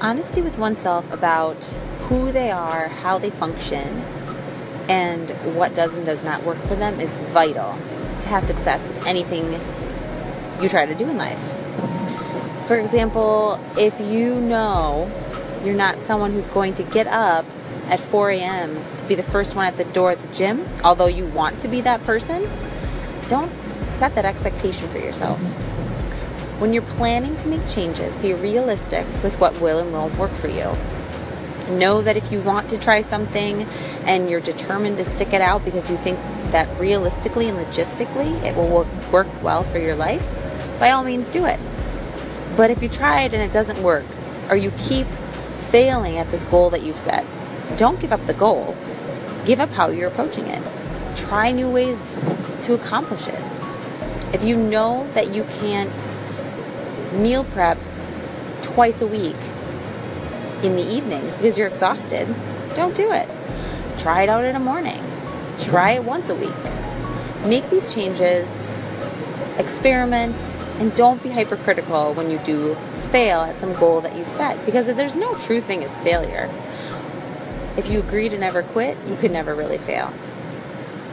Honesty with oneself about who they are, how they function, and what does and does not work for them is vital to have success with anything you try to do in life. For example, if you know you're not someone who's going to get up at 4 a.m. to be the first one at the door at the gym, although you want to be that person, don't set that expectation for yourself. When you're planning to make changes, be realistic with what will and won't work for you. Know that if you want to try something and you're determined to stick it out because you think that realistically and logistically it will work well for your life, by all means do it. But if you try it and it doesn't work, or you keep failing at this goal that you've set, don't give up the goal. Give up how you're approaching it. Try new ways to accomplish it. If you know that you can't meal prep twice a week in the evenings because you're exhausted, don't do it. Try it out in the morning. Try it once a week. Make these changes, experiment, and don't be hypercritical when you do fail at some goal that you've set because there's no true thing as failure. If you agree to never quit, you could never really fail.